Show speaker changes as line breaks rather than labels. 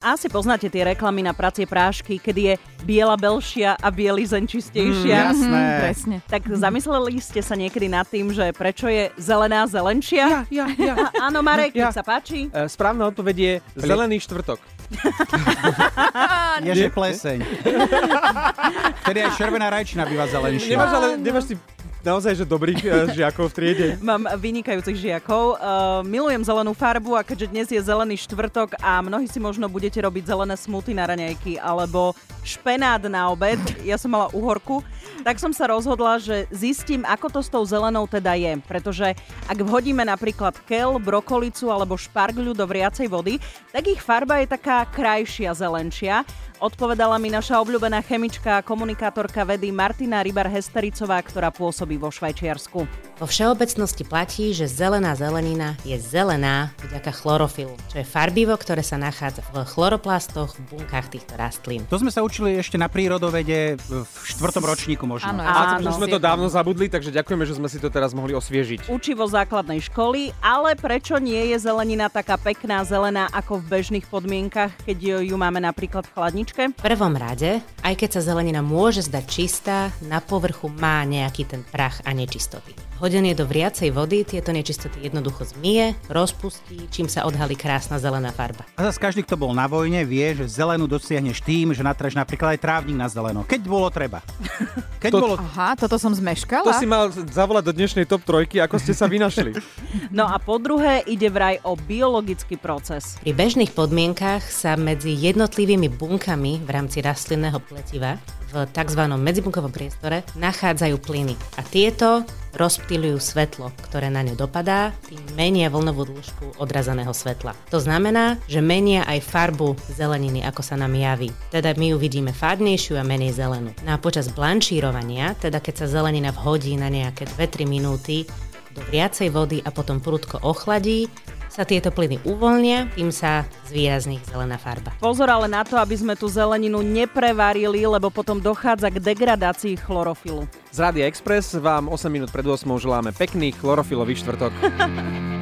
Asi poznáte tie reklamy na pracie prášky, kedy je biela belšia a biely zen čistejšia.
Mm, jasné.
Mhm, presne.
Tak zamysleli ste sa niekedy nad tým, že prečo je zelená zelenšia?
Ja, ja, ja.
A, áno, Marek,
Ja.
sa páči.
E, Správna odpoveď je zelený štvrtok.
Je, že pleseň. Vtedy aj červená rajčina býva zelenšia.
Nemáš ale, nemáš si naozaj, že dobrých e, žiakov v triede?
Mám vynikajúcich žiakov. Uh, milujem zelenú farbu a keďže dnes je zelený štvrtok a mnohí si možno budete robiť zelené smuty na raňajky alebo špenát na obed, ja som mala uhorku, tak som sa rozhodla, že zistím, ako to s tou zelenou teda je. Pretože ak vhodíme napríklad kel, brokolicu alebo špargľu do vriacej vody, tak ich farba je taká krajšia zelenčia. Odpovedala mi naša obľúbená chemička a komunikátorka vedy Martina Rybar-Hestericová, ktorá pôsobí vo Švajčiarsku.
Vo všeobecnosti platí, že zelená zelenina je zelená vďaka chlorofilu, čo je farbivo, ktoré sa nachádza v chloroplastoch v bunkách týchto rastlín.
To sme sa učili ešte na prírodovede v štvrtom ročníku možno.
Áno,
Áno.
A už sme to dávno zabudli, takže ďakujeme, že sme si to teraz mohli osviežiť.
učivo základnej školy, ale prečo nie je zelenina taká pekná zelená ako v bežných podmienkach, keď ju máme napríklad v chladničke?
V prvom rade, aj keď sa zelenina môže zdať čistá, na povrchu má nejaký ten prach a nečistoty. Hodenie do vriacej vody tieto nečistoty jednoducho zmije, rozpustí, čím sa odhalí krásna zelená farba.
A zase každý, kto bol na vojne, vie, že zelenú dosiahneš tým, že natraž napríklad aj trávnik na zeleno. Keď bolo treba. Keď
To-
bolo...
Aha, toto som zmeškala.
To si mal zavolať do dnešnej top trojky, ako ste sa vynašli.
No a po druhé ide vraj o biologický proces.
Pri bežných podmienkach sa medzi jednotlivými bunkami v rámci rastlinného pletiva v tzv. medzibunkovom priestore nachádzajú plyny. A tieto rozptýľujú svetlo, ktoré na ňu dopadá, tým menia vlnovú dĺžku odrazaného svetla. To znamená, že menia aj farbu zeleniny, ako sa nám javí. Teda my ju vidíme farbnejšiu a menej zelenú. No a počas blanšírovania, teda keď sa zelenina vhodí na nejaké 2-3 minúty do viacej vody a potom prudko ochladí, sa tieto plyny uvoľnia, tým sa zvýrazní ich zelená farba.
Pozor ale na to, aby sme tú zeleninu neprevarili, lebo potom dochádza k degradácii chlorofilu.
Z Rádia Express vám 8 minút pred 8 želáme pekný chlorofilový štvrtok.